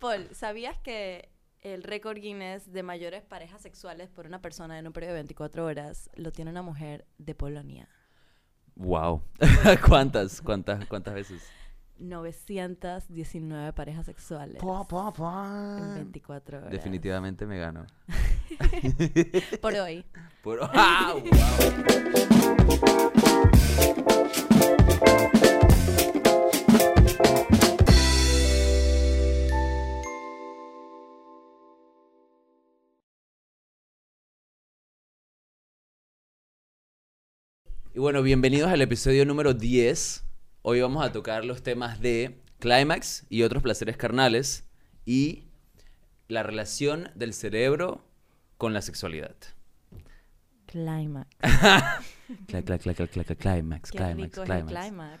Paul, ¿sabías que el récord Guinness de mayores parejas sexuales por una persona en un periodo de 24 horas lo tiene una mujer de Polonia? Wow. ¿Cuántas? ¿Cuántas? ¿Cuántas veces? 919 parejas sexuales en 24 horas. Definitivamente me gano. Por hoy. Por- ¡Ah! Wow. Y bueno, bienvenidos al episodio número 10. Hoy vamos a tocar los temas de clímax y otros placeres carnales y la relación del cerebro con la sexualidad. Climax. Cla- cla- cla- cla- cla- cla- Clímax, Qué clímax, rico es el clímax. climax.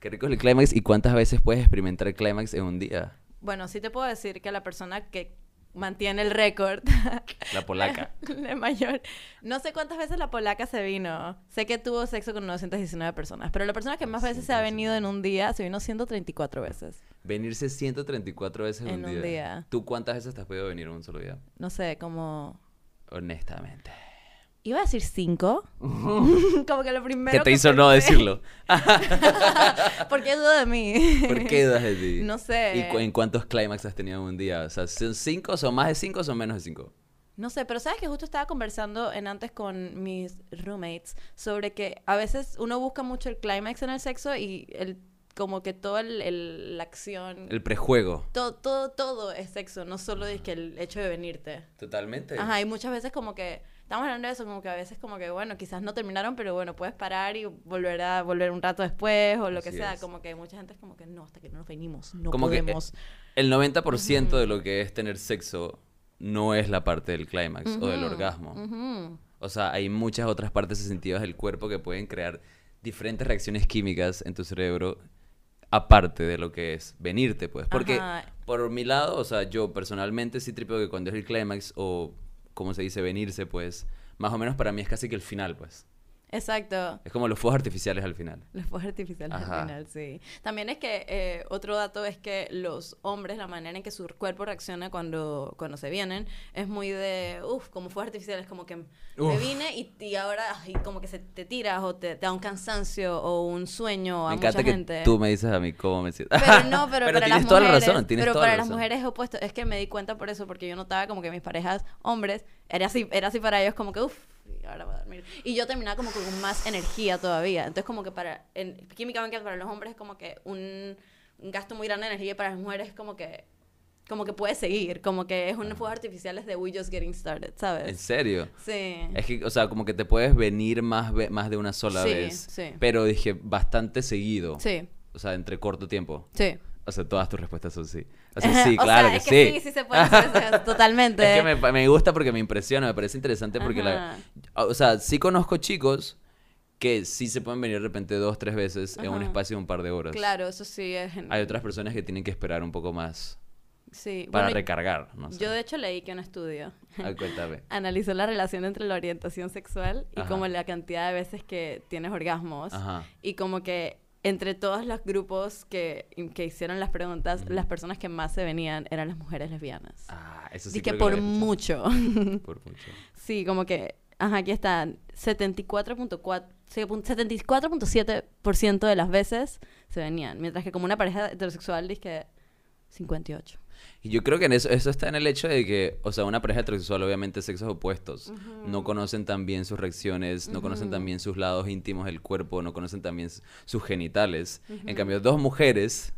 Qué rico es el clímax y cuántas veces puedes experimentar el clímax en un día. Bueno, sí te puedo decir que la persona que mantiene el récord La polaca. de mayor. No sé cuántas veces la polaca se vino. Sé que tuvo sexo con 919 personas, pero la persona que más veces se ha venido en un día se vino 134 veces. Venirse 134 veces en, En un, un día. día. ¿Tú cuántas veces te has podido venir en un solo día? No sé, como... Honestamente. Iba a decir 5. como que lo primero ¿Qué te que hizo no pensé- decirlo? ¿Por qué dudo de mí? ¿Por qué dudas de ti? No sé. ¿Y cu- en cuántos clímax has tenido en un día? O sea, ¿son cinco, son más de cinco o son menos de cinco? No sé, pero sabes que justo estaba conversando en antes con mis roommates sobre que a veces uno busca mucho el clímax en el sexo y el como que toda el, el- la acción, El prejuego. todo, todo, todo es sexo, no solo es que el hecho de venirte. Totalmente. Ajá, y muchas veces como que, estamos hablando de eso, como que a veces como que, bueno, quizás no terminaron, pero bueno, puedes parar y volver a volver un rato después o lo que Así sea, es. como que mucha gente es como que no, hasta que no nos venimos, no Como que, eh, podemos. El 90% de lo que es tener sexo no es la parte del clímax o del orgasmo. ujú. O sea, hay muchas otras partes sensitivas del cuerpo que pueden crear diferentes reacciones químicas en tu cerebro aparte de lo que es venirte, pues. Porque Ajá. por mi lado, o sea, yo personalmente sí tripeo que cuando es el clímax o como se dice venirse, pues, más o menos para mí es casi que el final, pues. Exacto. Es como los fuegos artificiales al final. Los fuegos artificiales Ajá. al final, sí. También es que eh, otro dato es que los hombres, la manera en que su cuerpo reacciona cuando, cuando se vienen, es muy de, uff, como fuegos artificiales, como que me vine y, y ahora como que se te tiras o te, te da un cansancio o un sueño a me mucha encanta que gente. tú me dices a mí cómo me siento. Pero no, pero, para tienes las toda mujeres, la razón, tienes pero toda para la las mujeres es opuesto. Es que me di cuenta por eso, porque yo notaba como que mis parejas hombres era así, era así para ellos como que uff, ahora voy a dormir. Y yo terminaba como con más energía todavía. Entonces como que para, en, químicamente para los hombres es como que un, un gasto muy grande de energía y para las mujeres es como que como que puede seguir, como que es un fuegos artificiales de we just getting started, ¿En ¿sabes? serio? Sí. Es que, o sea, como que te puedes venir más, ve- más de una sola Sí, vez. sí. Pero dije, bastante seguido. Sí, O sea, entre corto tiempo. sí. O sea, todas tus respuestas son sí. O sea, sí, O claro sea, que es sí. que sí, sí se puede hacer totalmente. Es que me, me gusta porque me impresiona, me parece interesante porque la... O sea, sí conozco chicos que sí se pueden venir de repente dos, tres veces en un espacio de un par de horas. Claro, eso sí es... Hay otras personas que tienen que esperar un poco más Sí. para bueno, recargar, no sé. Yo de hecho leí que un estudio Ah, analizó la relación entre la orientación sexual y Ajá. como la cantidad de veces que tienes orgasmos Ajá. y como que entre todos los grupos que, que hicieron las preguntas, las personas que más se venían eran las mujeres lesbianas. Ah, eso sí Así que por mucho. Por mucho. sí, como que, ajá, aquí están, 74.4 sí, pun- 74.7% de las veces se venían, mientras que como una pareja heterosexual dice que 58. Y yo creo que en eso, eso está en el hecho de que, o sea, una pareja heterosexual, obviamente sexos opuestos, no conocen tan bien sus reacciones, no conocen tan bien sus lados íntimos del cuerpo, no conocen s- sus genitales. En cambio, dos mujeres,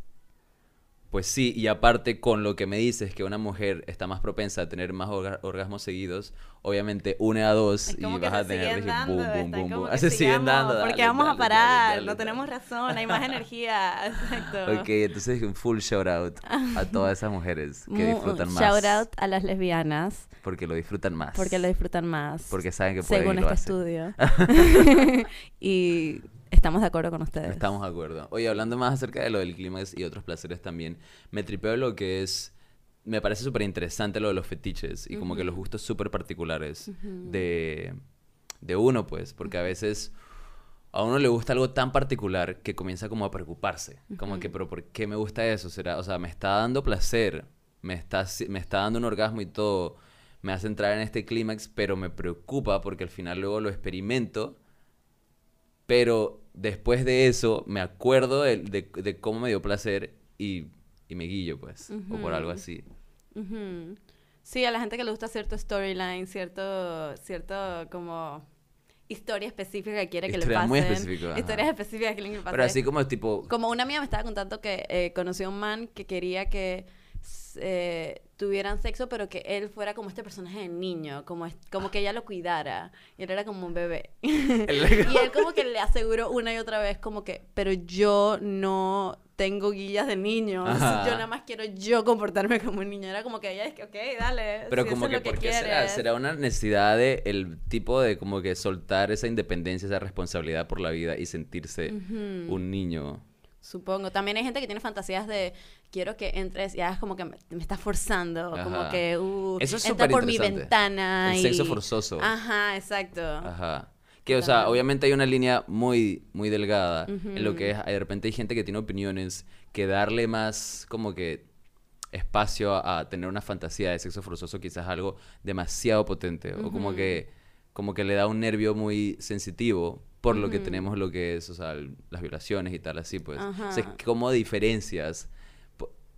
pues sí, y aparte con lo que me dices, que una mujer está más propensa a tener más orga- orgasmos seguidos, obviamente une a dos y vas a tener dando, boom, boom, boom, boom. se siguen dando. Porque dale, vamos dale, a parar, dale, no tenemos razón, hay más energía. Exacto. Ok, entonces un full shout out a todas esas mujeres que disfrutan más. Shout out a las lesbianas Porque lo disfrutan más. porque lo disfrutan más. Porque saben que pueden según y lo este hacen. estudio. y estamos de acuerdo con ustedes. Estamos de acuerdo. Oye, hablando más acerca de lo del clímax y otros placeres también, me tripeo lo que es... Me parece súper interesante lo de los fetiches y como que los gustos súper particulares de, de uno, pues, porque a veces a uno le gusta algo tan particular que comienza como a preocuparse. Como que, pero ¿por qué me gusta eso? ¿Será, o sea, me está dando placer me está, me está dando un orgasmo y todo, me hace entrar en este clímax, pero me preocupa porque al final luego lo experimento, pero después de eso me acuerdo de, de- de cómo me dio placer y, y me guillo, pues, o por algo así. Sí, a la gente que le gusta cierto storyline, cierto, cierto como historia específica que quiere que le pasen. muy específica. Historias específicas que le pasen. Pero así como tipo, Como una amiga me estaba contando que eh, conoció a un man que quería que eh, tuvieran sexo, pero que él fuera como este personaje de niño, como, es- como que ella lo cuidara. Y él era como un bebé. y él como que le aseguró una y otra vez como que, pero yo no tengo guillas de niño. Ajá. Yo nada más quiero yo comportarme como un niño. Era como que ella es que, ok, dale. Pero si como eso que, es lo ¿por que qué será? quieres". ¿Será una necesidad de el tipo de como que soltar esa independencia, esa responsabilidad por la vida y sentirse un niño? Supongo. También hay gente que tiene fantasías de quiero que entres y hagas como que me, me estás forzando, como que uh, Eso es entra por mi ventana. El y... sexo forzoso. Ajá, exacto. Ajá. Que, o sea, obviamente hay una línea muy, muy delgada en lo que es, de repente hay gente que tiene opiniones que darle más como que espacio a, a tener una fantasía de sexo forzoso quizás es algo demasiado potente o como que, como que le da un nervio muy sensitivo por lo que tenemos lo que es, o sea, las violaciones y tal así, pues. O sea, Ajá. ¿cómo diferencias?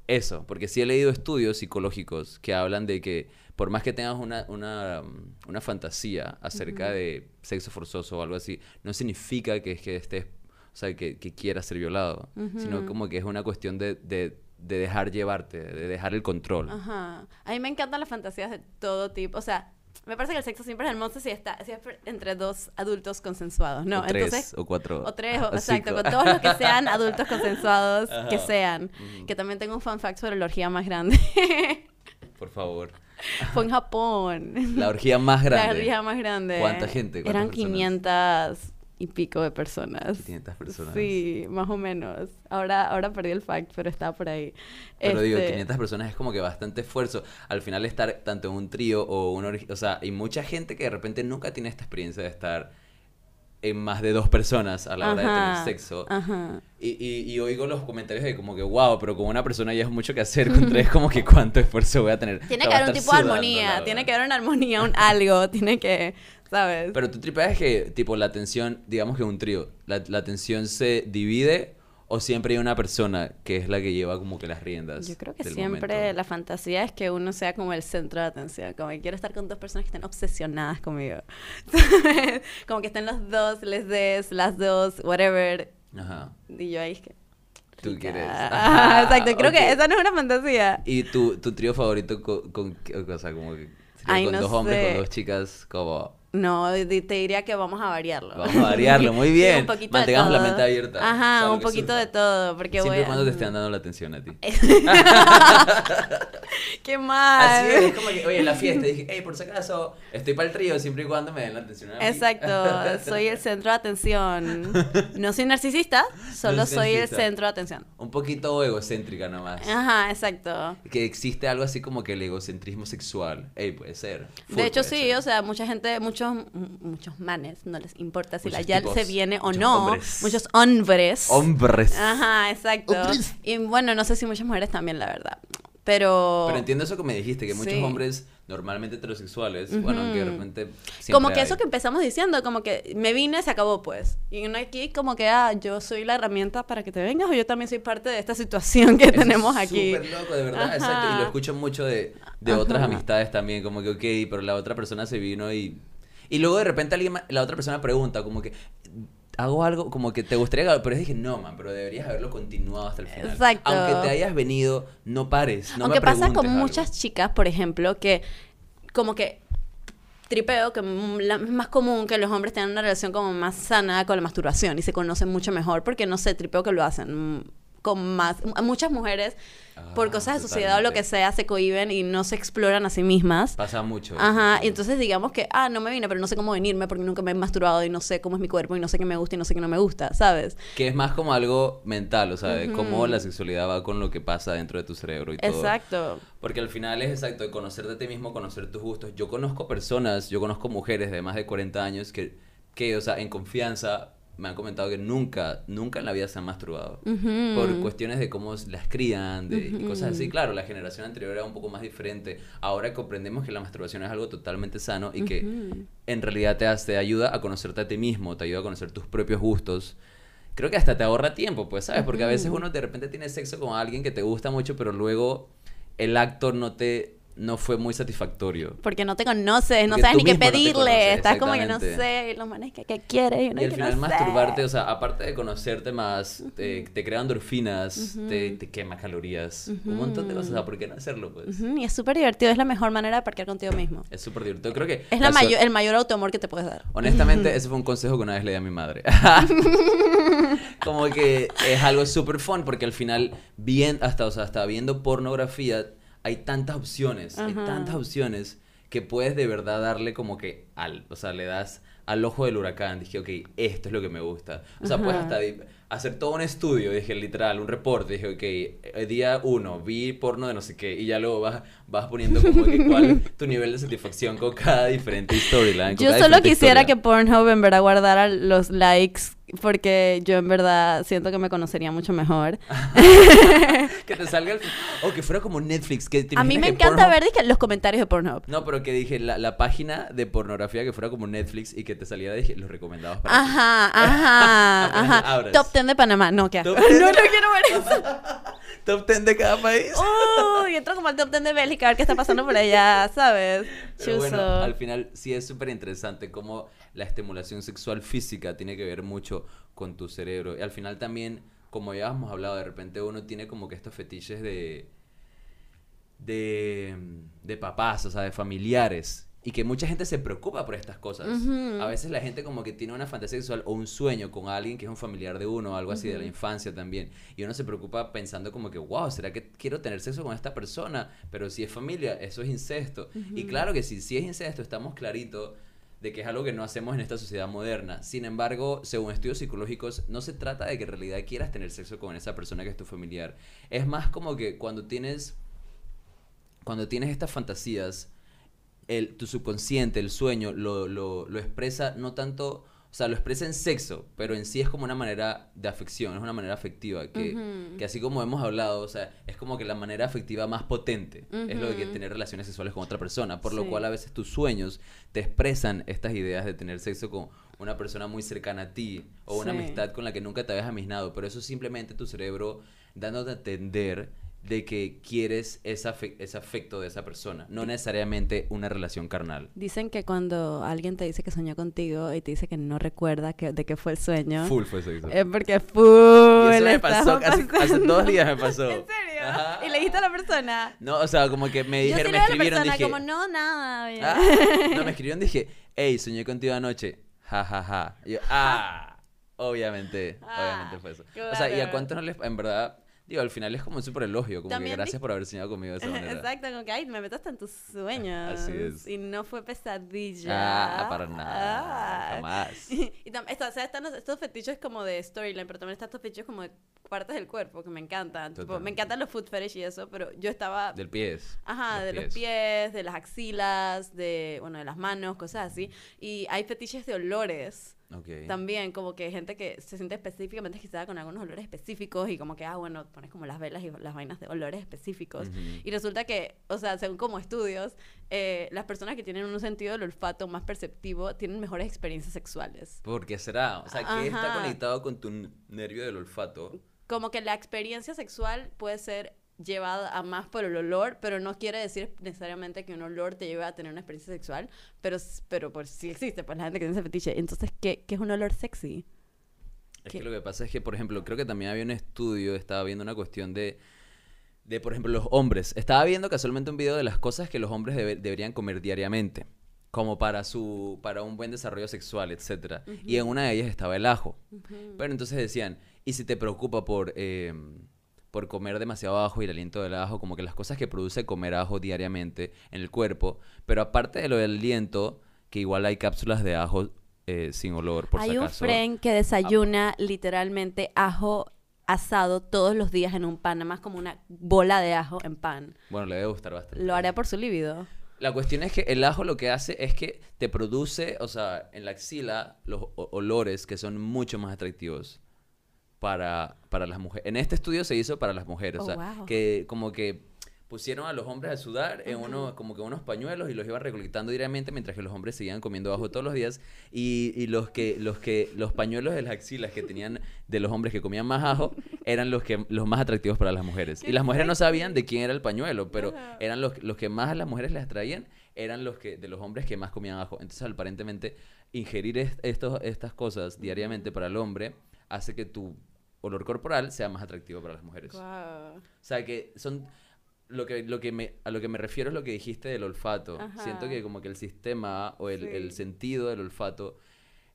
Eso, porque sí he leído estudios psicológicos que hablan de que por más que tengas una, una, una fantasía acerca Ujú. de sexo forzoso o algo así, no significa que que estés, o sea, que, que quieras ser violado, sino Ujú. como que es una cuestión de, de, de dejar llevarte, de dejar el control. Ajá. A mí me encantan las fantasías de todo tipo. O sea, me parece que el sexo siempre es hermoso si está si es entre dos adultos consensuados, ¿no? o tres, Entonces, o cuatro. o tres, o, o exacto, cinco. con todos los que sean adultos consensuados, que sean. Ujú. Que también tengo un fun fact sobre la orgía más grande. Por favor. Fue en Japón. La orgía más grande. La orgía más grande. ¿Cuánta gente? ¿Cuántas Eran personas? 500 y pico de personas. 500 personas. Sí, más o menos. Ahora, ahora perdí el fact, pero está por ahí. Pero digo, Este, 500 personas es como que bastante esfuerzo. Al final estar tanto en un trío o orgía, o sea, hay mucha gente que de repente nunca tiene esta experiencia de estar en más de dos personas a la hora de Ajá, tener sexo. Ajá. Y, y, y oigo los comentarios de como que, wow, pero con una persona ya es mucho que hacer, con tres como que cuánto esfuerzo voy a tener. Tiene que haber un tipo de armonía, tiene que haber una armonía, un algo, tiene que, ¿sabes? Pero tú tripeas que, tipo, la atención, digamos que un trío, la, la atención se divide o siempre hay una persona que es la que lleva como que las riendas. Yo creo que siempre momento? la fantasía es que uno sea como el centro de atención, como que quiero estar con dos personas que estén obsesionadas conmigo. Como que estén los dos, les des, las dos, whatever. Ajá. Y yo ahí es que... Tú rica. quieres. Ajá, exacto, creo Ok. que esa no es una fantasía. ¿Y tu, tu trío favorito con, con qué- o sea, como que Ay, con no dos hombres, sé. con dos chicas, como No, te diría que vamos a variarlo. vamos a variarlo, muy Sí, bien. un poquito de Mantengamos la mente abierta. Ajá, un poquito de todo, porque Siempre voy a- cuando te estén dando la atención a ti. Qué mal. Así es, como que, oye, en la fiesta dije, hey, por si acaso, estoy para el trío siempre y cuando me den la atención a mí. Exacto, soy el centro de atención. No soy narcisista, solo soy soy el centro de atención. Un poquito egocéntrica nomás. Ajá, exacto. Que existe algo así como que el egocentrismo sexual. Ey, puede ser. Full De hecho, sí, ser. o sea, mucha gente, muchos muchos manes, no les importa si la Muchos yal tipos, se viene o muchos no. hombres. Muchos hombres. Hombres. Ajá, exacto. Hombres. Y bueno, no sé si muchas mujeres también, la verdad. Pero... Pero entiendo eso que me dijiste, que muchos Sí. hombres normalmente heterosexuales, bueno, aunque de repente... Como que eso hay. que empezamos diciendo, como que me vine, se acabó pues. Y uno aquí como que, ah, yo soy la herramienta para que te vengas o yo también soy parte de esta situación que Eso tenemos es aquí. Súper loco, de verdad, Ajá. exacto. Y lo escucho mucho de, de otras amistades también, como que, ok, pero la otra persona se vino y... Y luego de repente alguien, la otra persona pregunta, como que, hago algo, como que te gustaría, que- pero dije, no, man, pero deberías haberlo continuado hasta el final. Exacto. Aunque te hayas venido, no pares, no me Aunque pasa con algo. muchas chicas, por ejemplo, que como que tripeo, que la- es más común que los hombres tengan una relación como más sana con la masturbación y se conocen mucho mejor porque no sé, tripeo que lo hacen con más muchas mujeres por Ah, cosas de sociedad o lo que sea se cohiben y no se exploran a sí mismas. Pasa mucho. eso, Ajá, sí. y entonces digamos que, ah, no me vine, pero no sé cómo venirme porque nunca me he masturbado y no sé cómo es mi cuerpo y no sé qué me gusta y no sé qué no me gusta, ¿sabes? Que es más como algo mental, o sea, de cómo la sexualidad va con lo que pasa dentro de tu cerebro y todo. Exacto. Porque al final es exacto, de conocerte a ti mismo, conocer tus gustos. Yo conozco personas, yo conozco mujeres de más de 40 años que, que o sea, en confianza me han comentado que nunca, nunca en la vida se han masturbado. Por cuestiones de cómo las crían, de, y cosas así. Claro, la generación anterior era un poco más diferente. Ahora comprendemos que la masturbación es algo totalmente sano y que en realidad te, hace, te ayuda a conocerte a ti mismo, te ayuda a conocer tus propios gustos. Creo que hasta te ahorra tiempo, pues, ¿sabes? Porque a veces uno de repente tiene sexo con alguien que te gusta mucho, pero luego el acto no te no fue muy satisfactorio. Porque no te conoces, no Porque sabes ni qué no te pedirle. conoces, Estás como que no sé, los manes que, que quieres. Y, uno Y al que final no sé. masturbarte, o sea, aparte de conocerte más, te, te crea endorfinas, te, Ujú. te quema calorías, un montón de cosas. O sea, ¿por qué no hacerlo, pues? Y es súper divertido, es la mejor manera de parquear contigo mismo. Es súper divertido. Creo que... Es la mayor, el mayor autoamor que te puedes dar. Honestamente, ese fue un consejo que una vez le di a mi madre. Como que es algo súper fun porque al final, bien, hasta, o sea, hasta viendo pornografía, hay tantas opciones, hay tantas opciones que puedes de verdad darle como que al, o sea, le das al ojo del huracán. Dije, ok, esto es lo que me gusta. O sea, puedes hasta hacer todo un estudio, dije, literal, un reporte. Dije, ok, eh, día uno, vi porno de no sé qué, y ya luego vas, vas poniendo como que cuál es tu nivel de satisfacción con cada diferente storyline. Yo solo quisiera historia. que Pornhub en verdad guardara los likes porque yo en verdad siento que me conocería mucho mejor. Que te salga el... O que fuera como Netflix. Que te A mí me encanta Pornhub- ver dije, los comentarios de Pornhub. No, pero que dije la, la página de pornografía que fuera como Netflix y que te saliera, dije, los recomendados para ti. Ajá, ajá, Apenas ajá. abres. Top 10 de Panamá. No, ¿qué? No, 10 no quiero ver eso. Top 10 de cada país. Uy, entro como al top 10 de Bélgica a ver qué está pasando por allá, ¿sabes? Pero bueno, al final sí es súper interesante cómo la estimulación sexual física tiene que ver mucho con tu cerebro. Y al final también, como ya hemos hablado, de repente uno tiene como que estos fetiches de, de, de papás, o sea, de familiares. Y que mucha gente se preocupa por estas cosas. A veces la gente como que tiene una fantasía sexual o un sueño con alguien que es un familiar de uno o algo así de la infancia también. Y uno se preocupa pensando como que, wow, ¿será que quiero tener sexo con esta persona? Pero si es familia, eso es incesto. Y claro que si, si es incesto, estamos clarito de que es algo que no hacemos en esta sociedad moderna. Sin embargo, según estudios psicológicos, no se trata de que en realidad quieras tener sexo con esa persona que es tu familiar. Es más como que cuando tienes cuando tienes estas fantasías, el, tu subconsciente, el sueño, lo, lo, lo expresa no tanto, o sea, lo expresa en sexo, pero en sí es como una manera de afección, es una manera afectiva, que, que así como hemos hablado, o sea, es como que la manera afectiva más potente, es lo de que tener relaciones sexuales con otra persona, por lo cual a veces tus sueños te expresan estas ideas de tener sexo con una persona muy cercana a ti o una amistad con la que nunca te habías aminado, pero eso es simplemente tu cerebro dándote a entender de que quieres ese, afe- ese afecto de esa persona, no necesariamente una relación carnal. Dicen que cuando alguien te dice que soñó contigo y te dice que no recuerda que, de qué fue el sueño, Full fue sexo. es porque full y eso me pasó, hace, hace dos días me pasó. ¿En serio? Ajá. ¿Y le dijiste a la persona? No, o sea, como que me Yo sí dijeron, le me digo a la escribieron, persona dije... como, no, nada. bien". "Ah". No, me escribieron, dije, hey, soñé contigo anoche. Ja, ja, ja. Y yo, ah, obviamente, Ah, obviamente fue eso. O sea, ¿y a claro. cuántos no les, en verdad, digo, al final es como un súper elogio, como que gracias por haber soñado conmigo de esa manera. Exacto, como que, ay, me meto hasta en tus sueños. Así es. Y no fue pesadilla. Ah, para nada, Ah. jamás. Y tam- esto, o sea, están estos fetiches como de storyline, pero también están estos fetiches como de partes del cuerpo que me encantan. Tipo, me encantan los food fetish y eso, pero yo estaba... Del pies. Ajá, de los pies, de las axilas, de, bueno, de las manos, cosas así. Y hay fetiches de olores. También, como que gente que se siente específicamente excitada con algunos olores específicos y como que, ah, bueno, pones como las velas y las vainas de olores específicos. Y resulta que, o sea, según como estudios, eh, las personas que tienen un sentido del olfato más perceptivo tienen mejores experiencias sexuales. ¿Por qué será? O sea, ¿qué está conectado con tu nervio del olfato? Como que la experiencia sexual puede ser llevada a más por el olor, pero no quiere decir necesariamente que un olor te lleve a tener una experiencia sexual, pero, pero pues sí existe, pues la gente que tiene ese fetiche. Entonces, ¿qué, qué es un olor sexy? Es ¿Qué? que lo que pasa es que, por ejemplo, creo que también había un estudio, estaba viendo una cuestión de, de por ejemplo, los hombres. Estaba viendo casualmente un video de las cosas que los hombres debe- deberían comer diariamente, como para su para un buen desarrollo sexual, etcétera. Y en una de ellas estaba el ajo. Pero entonces decían, ¿y si te preocupa por, eh, por comer demasiado ajo y el aliento del ajo? Como que las cosas que produce comer ajo diariamente en el cuerpo. Pero aparte de lo del aliento, que igual hay cápsulas de ajo eh, sin olor, por Hay si un friend que desayuna literalmente ajo asado todos los días en un pan, nada más como una bola de ajo en pan. Bueno, le debe gustar bastante. Lo haré por su líbido. La cuestión es que el ajo lo que hace es que te produce, o sea, en la axila, los olores que son mucho más atractivos para, para las mujeres. En este estudio se hizo para las mujeres, Oh, o sea, wow. que como que pusieron a los hombres a sudar en uno, como que unos pañuelos y los iban recolectando diariamente mientras que los hombres seguían comiendo ajo todos los días. Y, y los que los que los pañuelos de las axilas que tenían de los hombres que comían más ajo eran los que los más atractivos para las mujeres. Y las mujeres no sabían de quién era el pañuelo pero eran los, los que más a las mujeres les atraían eran los que de los hombres que más comían ajo. Entonces aparentemente ingerir est- estos, estas cosas diariamente para el hombre hace que tu olor corporal sea más atractivo para las mujeres o sea, que son... Lo que, lo que me, a lo que me refiero es lo que dijiste del olfato. Ajá. Siento que como que el sistema o el, el sentido del olfato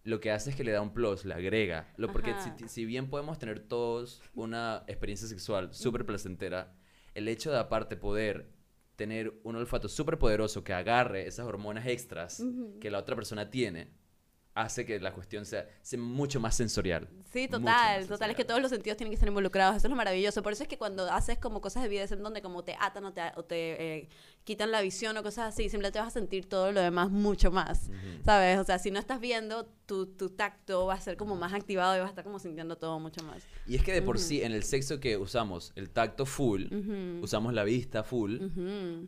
lo que hace es que le da un plus, le agrega. Lo, porque si, si bien podemos tener todos una experiencia sexual súper placentera, el hecho de aparte poder tener un olfato súper poderoso que agarre esas hormonas extras que la otra persona tiene, hace que la cuestión sea, sea mucho más sensorial. Sí, total, total. Es que todos los sentidos tienen que estar involucrados. Eso es lo maravilloso. Por eso es que cuando haces como cosas de BDSM donde como te atan o te, o te eh, quitan la visión o cosas así, simplemente vas a sentir todo lo demás mucho más. ¿Sabes? O sea, si no estás viendo, tu, tu tacto va a ser como más activado y vas a estar como sintiendo todo mucho más. Y es que de por sí, en el sexo que usamos el tacto full, usamos la vista full,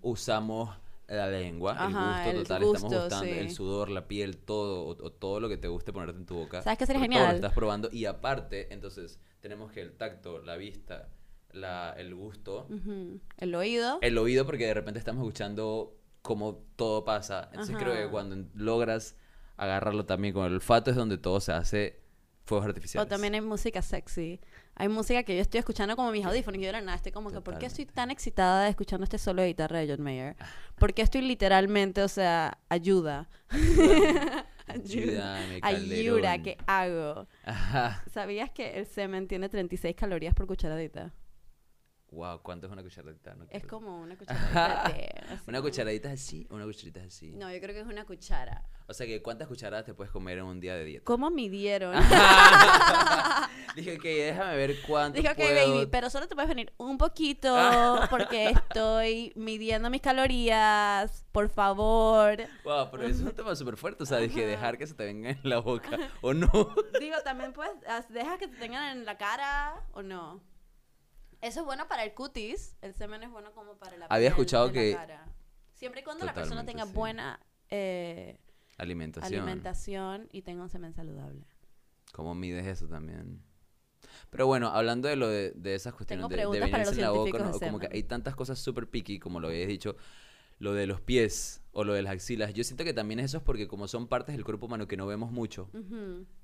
usamos la lengua, Ajá, el gusto total, estamos gusto, gustando sí. el sudor, la piel, todo, o, o todo lo que te guste ponerte en tu boca. ¿Sabes qué sería porque todo lo genial? estás probando y aparte, entonces, tenemos que el tacto, la vista, la, el gusto. El oído. el oído, porque de repente estamos escuchando cómo todo pasa. Entonces creo que cuando logras agarrarlo también con el olfato es donde todo se hace fuegos artificiales. O también hay música sexy. Hay música que yo estoy escuchando como mis audífonos y yo de la nada estoy como que, ¿por qué estoy tan excitada escuchando este solo de guitarra de John Mayer? Porque estoy literalmente, o sea, ayuda. Ayuda, Calderón. ¿qué hago? Ajá. ¿Sabías que el semen tiene 36 calorías por cucharadita? Wow, ¿cuánto es una cucharadita? No Es como una cucharadita de... así Una como- cucharadita así, una cucharita es así. No, yo creo que es una cuchara. O sea que ¿cuántas cucharadas te puedes comer en un día de dieta? ¿Cómo midieron? Dije, ok, déjame ver cuánto Dije, ok, puedo... baby, pero solo te puedes venir un poquito porque estoy midiendo mis calorías, por favor. Wow, pero eso es un tema súper fuerte. O sea, dije, dejar que se te venga en la boca o no. Digo, también puedes, haz- deja que te tengan en la cara o no. Eso es bueno para el cutis, el semen es bueno como para la Había piel escuchado de que- la cara. Siempre y cuando la persona tenga sí. buena eh, Alimentación. alimentación y tenga un semen saludable. ¿Cómo mides eso también? Pero bueno, hablando de lo de, de esas cuestiones Tengo de, de para los en la boca, como que hay tantas cosas súper picky, como lo habías dicho, lo de los pies o lo de las axilas. Yo siento que también eso es porque como son partes del cuerpo humano que no vemos mucho,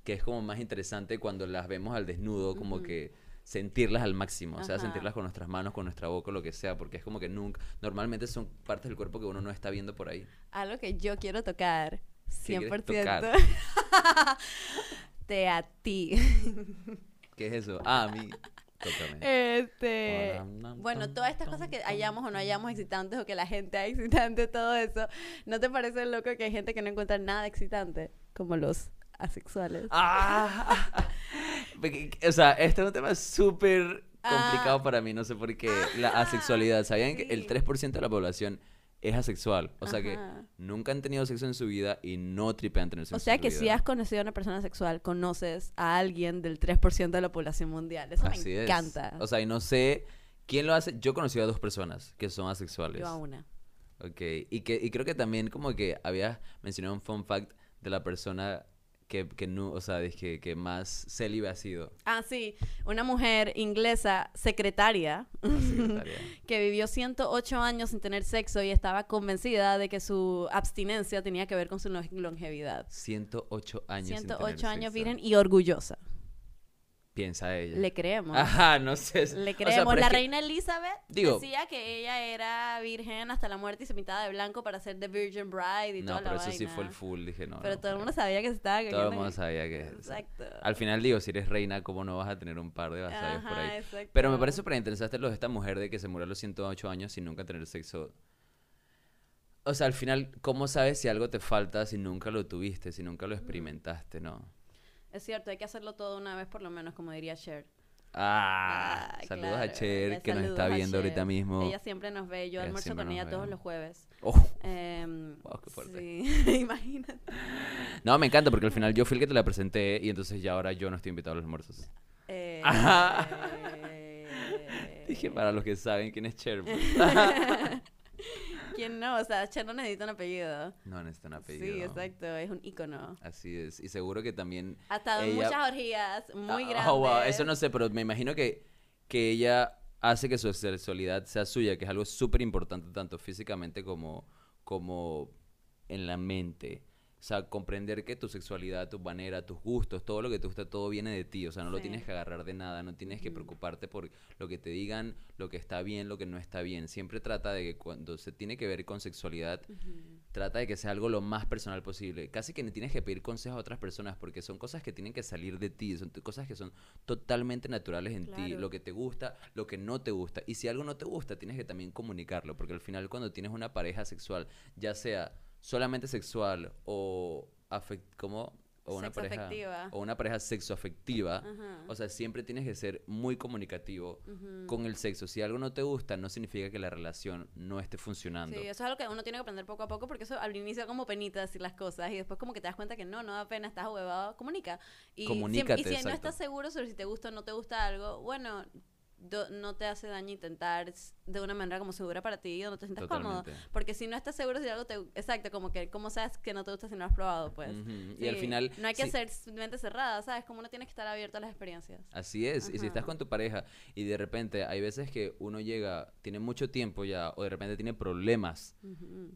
que es como más interesante cuando las vemos al desnudo, como que sentirlas al máximo, o sea, Ajá. sentirlas con nuestras manos, con nuestra boca, lo que sea, porque es como que nunca, normalmente son partes del cuerpo que uno no está viendo por ahí. Algo que yo quiero tocar, ¿Qué quieres 100%. tocar? Te a ti. ¿Qué es eso? Ah, a mí, tócame. Este, bueno, todas estas cosas que hayamos o no hayamos excitantes o que la gente haga excitante, todo eso, ¿no te parece loco que hay gente que no encuentra nada excitante? Como los asexuales. Ah, o sea, este es un tema súper complicado Ah. para mí, no sé por qué. La asexualidad, ¿sabían que el sí. 3% de la población es asexual? O sea que nunca han tenido sexo en su vida y no tripean tener sexo O sea en su que si has conocido a una persona sexual, conoces a alguien del 3% de la población mundial. Eso Así me es. encanta. O sea, y no sé quién lo hace. Yo he conocido a dos personas que son asexuales. Yo a una. Ok, y, que, y creo que también como que había mencionado un fun fact de la persona que, que no, o sea, dije que más célibe ha sido. Ah, sí, una mujer inglesa, secretaria, secretaria. que vivió 108 años sin tener sexo y estaba convencida de que su abstinencia tenía que ver con su lo- longevidad. 108 años. sin 108 tener años sexo. virgen y orgullosa. Piensa ella. Le creemos. Ajá, no sé. Le o sea, creemos. la que- reina Elizabeth Digo- decía que ella era virgen hasta la muerte y se pintaba de blanco para ser The Virgin Bride y No, toda pero eso sí fue el full, dije no. Pero no todo el mundo sabía que se estaba Todo el cayendo mundo sabía que... Exacto. Al final digo, si eres reina, ¿cómo no vas a tener un par de vasallos por ahí? exacto. Pero me parece súper interesante lo de esta mujer de que se murió a los 108 años sin nunca tener sexo. O sea, al final, ¿cómo sabes si algo te falta si nunca lo tuviste, si nunca lo experimentaste, no? Es cierto, hay que hacerlo todo una vez por lo menos, como diría Cher. Ah, Ay, saludos claro, a Cher, ella- que nos está viendo ahorita mismo. Ella siempre nos ve, yo Ella almuerzo con ella todos los jueves. Oh, Em, Wow, qué fuerte. Sí, imagínate. No, me encanta porque al final yo fui el que te la presenté y entonces ya ahora yo no estoy invitado a los almuerzos. Eh, Dije para los que saben quién es Cher. ¿Quién no? O sea, Cher no necesita un apellido. No necesita un apellido. Sí, exacto, es un ícono. Así es. Y seguro que también Hasta ella- muchas orgías muy Ah, grandes. oh, wow, Eso no sé, pero me imagino que, que ella hace que su sexualidad sea suya, que es algo súper importante tanto físicamente como, como en la mente. O sea, comprender que tu sexualidad, tu manera, tus gustos, todo lo que te gusta, todo viene de ti. O sea, no lo tienes que agarrar de nada, no tienes que preocuparte por lo que te digan, lo que está bien, lo que no está bien. Siempre trata de que cuando se tiene que ver con sexualidad, trata de que sea algo lo más personal posible. Casi que no tienes que pedir consejos a otras personas porque son cosas que tienen que salir de ti, son cosas que son totalmente naturales en ti, lo que te gusta, lo que no te gusta. Y si algo no te gusta, tienes que también comunicarlo, porque al final cuando tienes una pareja sexual, ya sea solamente sexual o afect como o una pareja Sexoafectiva. o una pareja sexoafectiva, Ajá. o sea, siempre tienes que ser muy comunicativo con el sexo. Si algo no te gusta, no significa que la relación no esté funcionando. Sí, eso es algo que uno tiene que aprender poco a poco porque eso al inicio como penita decir las cosas y después como que te das cuenta que no, no da pena, estás huevado, comunica. Y, siempre- y si no estás seguro sobre si te gusta o no te gusta algo, bueno, do- no te hace daño intentar de una manera como segura para ti, donde te sientas cómodo. Porque si no estás seguro si algo te... Exacto, como que, ¿cómo sabes que no te gusta si no lo has probado? Pues. Y al final... No hay que ser mente cerrada, ¿sabes? Como uno tiene que estar abierto a las experiencias. Así es. Y si estás con tu pareja y de repente hay veces que uno llega, tiene mucho tiempo ya, o de repente tiene problemas Ujú.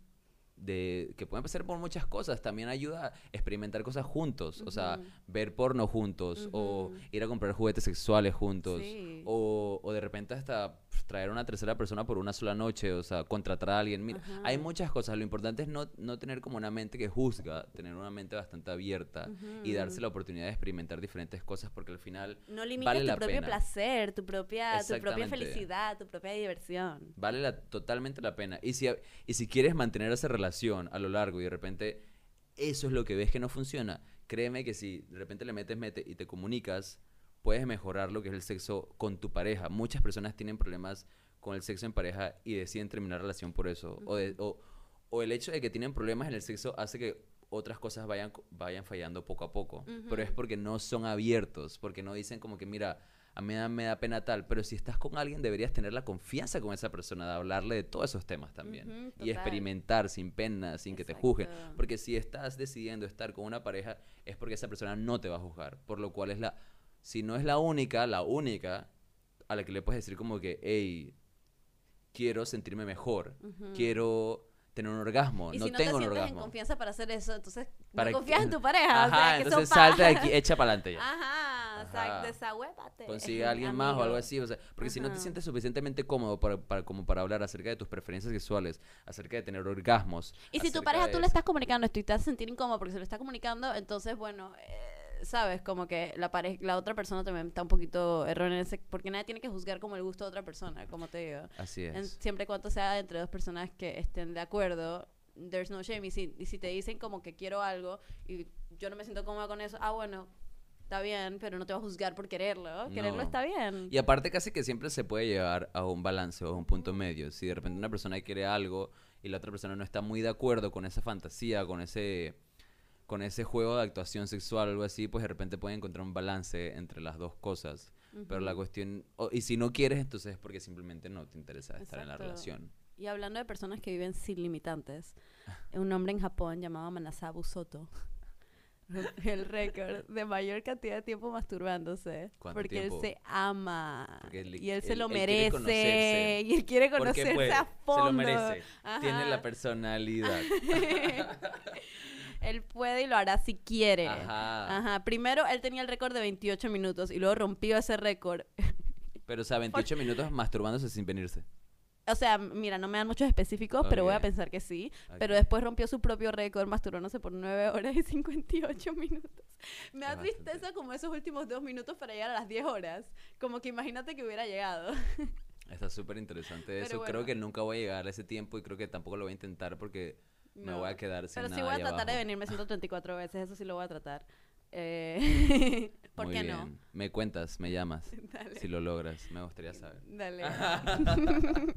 De que pueden pasar por muchas cosas, también ayuda a experimentar cosas juntos, o sea, ver porno juntos, o ir a comprar juguetes sexuales juntos, Sí. o, o de repente hasta traer a una tercera persona por una sola noche, o sea, contratar a alguien. Mira, hay muchas cosas, lo importante es no, no tener como una mente que juzga, tener una mente bastante abierta y darse la oportunidad de experimentar diferentes cosas, porque al final No limites vale tu la propio pena. placer, tu propia, tu propia felicidad, tu propia diversión. Vale la, totalmente la pena. Y si, y si quieres mantener esa relación a lo largo y de repente eso es lo que ves que no funciona, créeme que si de repente le metes mete y te comunicas, puedes mejorar lo que es el sexo con tu pareja. Muchas personas tienen problemas con el sexo en pareja y deciden terminar relación por eso. o, de- o, o el hecho de que tienen problemas en el sexo hace que otras cosas vayan, vayan fallando poco a poco. Pero es porque no son abiertos, porque no dicen como que, mira, a mí me da pena tal, pero si estás con alguien deberías tener la confianza con esa persona de hablarle de todos esos temas también. Y experimentar sin pena, sin que te juzguen. Porque si estás decidiendo estar con una pareja es porque esa persona no te va a juzgar. Por lo cual es la, si no es la única, la única a la que le puedes decir como que, hey, quiero sentirme mejor, Ujú. quiero tener un orgasmo, Y no si no tengo te un sientes en orgasmo. confianza para hacer eso, entonces Para no que- confías en tu pareja. o Ajá, sea, que entonces salta de aquí, echa para adelante ya. Ajá, Ajá. Consigue a alguien más o algo así, o sea, porque si no te sientes suficientemente cómodo para, para- como para hablar acerca de tus preferencias sexuales, acerca de tener orgasmos. Y si tu pareja tú le estás comunicando esto y te hace sentir incómodo porque se lo está comunicando, entonces, bueno, eh, sabes, como que la pareja, la otra persona también está un poquito errónea en ese, porque nadie tiene que juzgar como el gusto de otra persona, como te digo. Así es. En- siempre y cuando sea entre dos personas que estén de acuerdo, there's no shame. Y si, y si te dicen como que quiero algo y yo no me siento cómoda con eso, ah, bueno, está bien, pero no te va a juzgar por quererlo. Quererlo No. está bien. Y aparte casi que siempre se puede llevar a un balance o a un punto medio. Si de repente una persona quiere algo y la otra persona no está muy de acuerdo con esa fantasía, con ese con ese juego de actuación sexual o algo así, pues de repente pueden encontrar un balance entre las dos cosas. Pero la cuestión, y si no quieres, entonces es porque simplemente no te interesa estar en la relación. Y hablando de personas que viven sin limitantes, un hombre en Japón llamado Manasabu Soto el récord de mayor cantidad de tiempo masturbándose. ¿Cuánto Porque tiempo? él se ama. Él- y él se lo merece. Y él quiere conocerse puede, a fondo. se lo merece. Tiene la personalidad. y lo hará si quiere. Ajá. Ajá. Primero él tenía el récord de 28 minutos y luego rompió ese récord. Pero, o sea, 28 minutos masturbándose sin venirse. O sea, mira, no me dan muchos específicos, pero voy a pensar que sí. Pero Ok. después rompió su propio récord masturbándose por 9 horas y 58 minutos. Me da bastante. tristeza como esos últimos dos minutos para llegar a las 10 horas. Como que imagínate que hubiera llegado. Está súper interesante Pero eso. bueno. Creo que nunca voy a llegar a ese tiempo y creo que tampoco lo voy a intentar porque me No. voy a quedar sin Pero sí nada voy a tratar de abajo. venirme 134 veces, eso sí lo voy a tratar. Eh, ¿Por Muy qué bien. Me cuentas, me llamas. Dale. Si lo logras, me gustaría saber. no? Dale.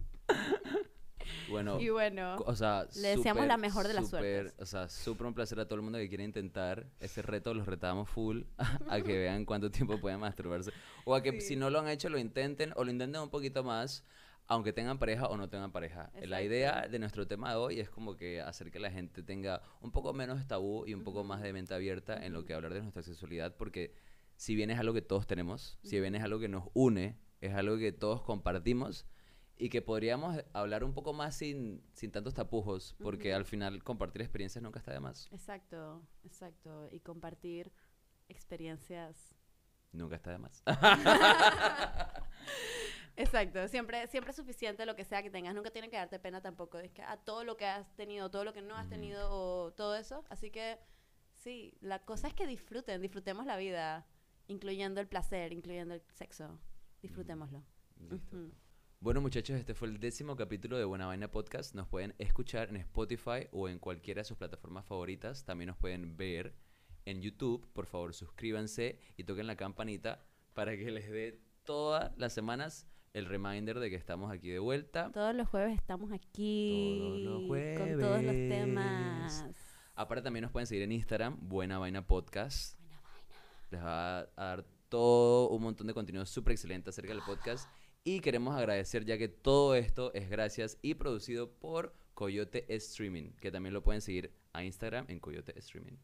Bueno, y bueno, o sea, le deseamos la mejor de las suertes. O sea, súper un placer a todo el mundo que quiere intentar ese reto. Los retamos full a que vean cuánto tiempo pueden masturbarse. O a que Sí. si no lo han hecho, lo intenten o lo intenten un poquito más, aunque tengan pareja o no tengan pareja. La idea de nuestro tema de hoy es como que hacer que la gente tenga un poco menos tabú y un poco más de mente abierta en lo que hablar de nuestra sexualidad, porque si bien es algo que todos tenemos, si bien es algo que nos une, es algo que todos compartimos y que podríamos hablar un poco más sin, sin tantos tapujos, porque al final compartir experiencias nunca está de más. exacto, exacto. Y compartir experiencias. Nunca está de más. Exacto, siempre, siempre es suficiente lo que sea que tengas. Nunca tiene que darte pena tampoco. Es que a todo lo que has tenido, todo lo que no has tenido, o todo eso. Así que sí, la cosa es que disfruten, disfrutemos la vida, incluyendo el placer, incluyendo el sexo. Disfrutémoslo. Listo. Ujú. Bueno muchachos, este fue el décimo capítulo de Buena Vaina Podcast. Nos pueden escuchar en Spotify o en cualquiera de sus plataformas favoritas. También nos pueden ver en YouTube. Por favor, suscríbanse y toquen la campanita para que les dé todas las semanas el reminder de que estamos aquí de vuelta. Todos los jueves estamos aquí Todos los con todos los jueves. temas. Aparte también nos pueden seguir en Instagram, Buena Vaina Podcast. Buena vaina. Les va a dar todo un montón de contenido súper excelente acerca del podcast. Y queremos agradecer ya que todo esto es gracias y producido por Coyote Streaming, que también lo pueden seguir a Instagram en Coyote Streaming.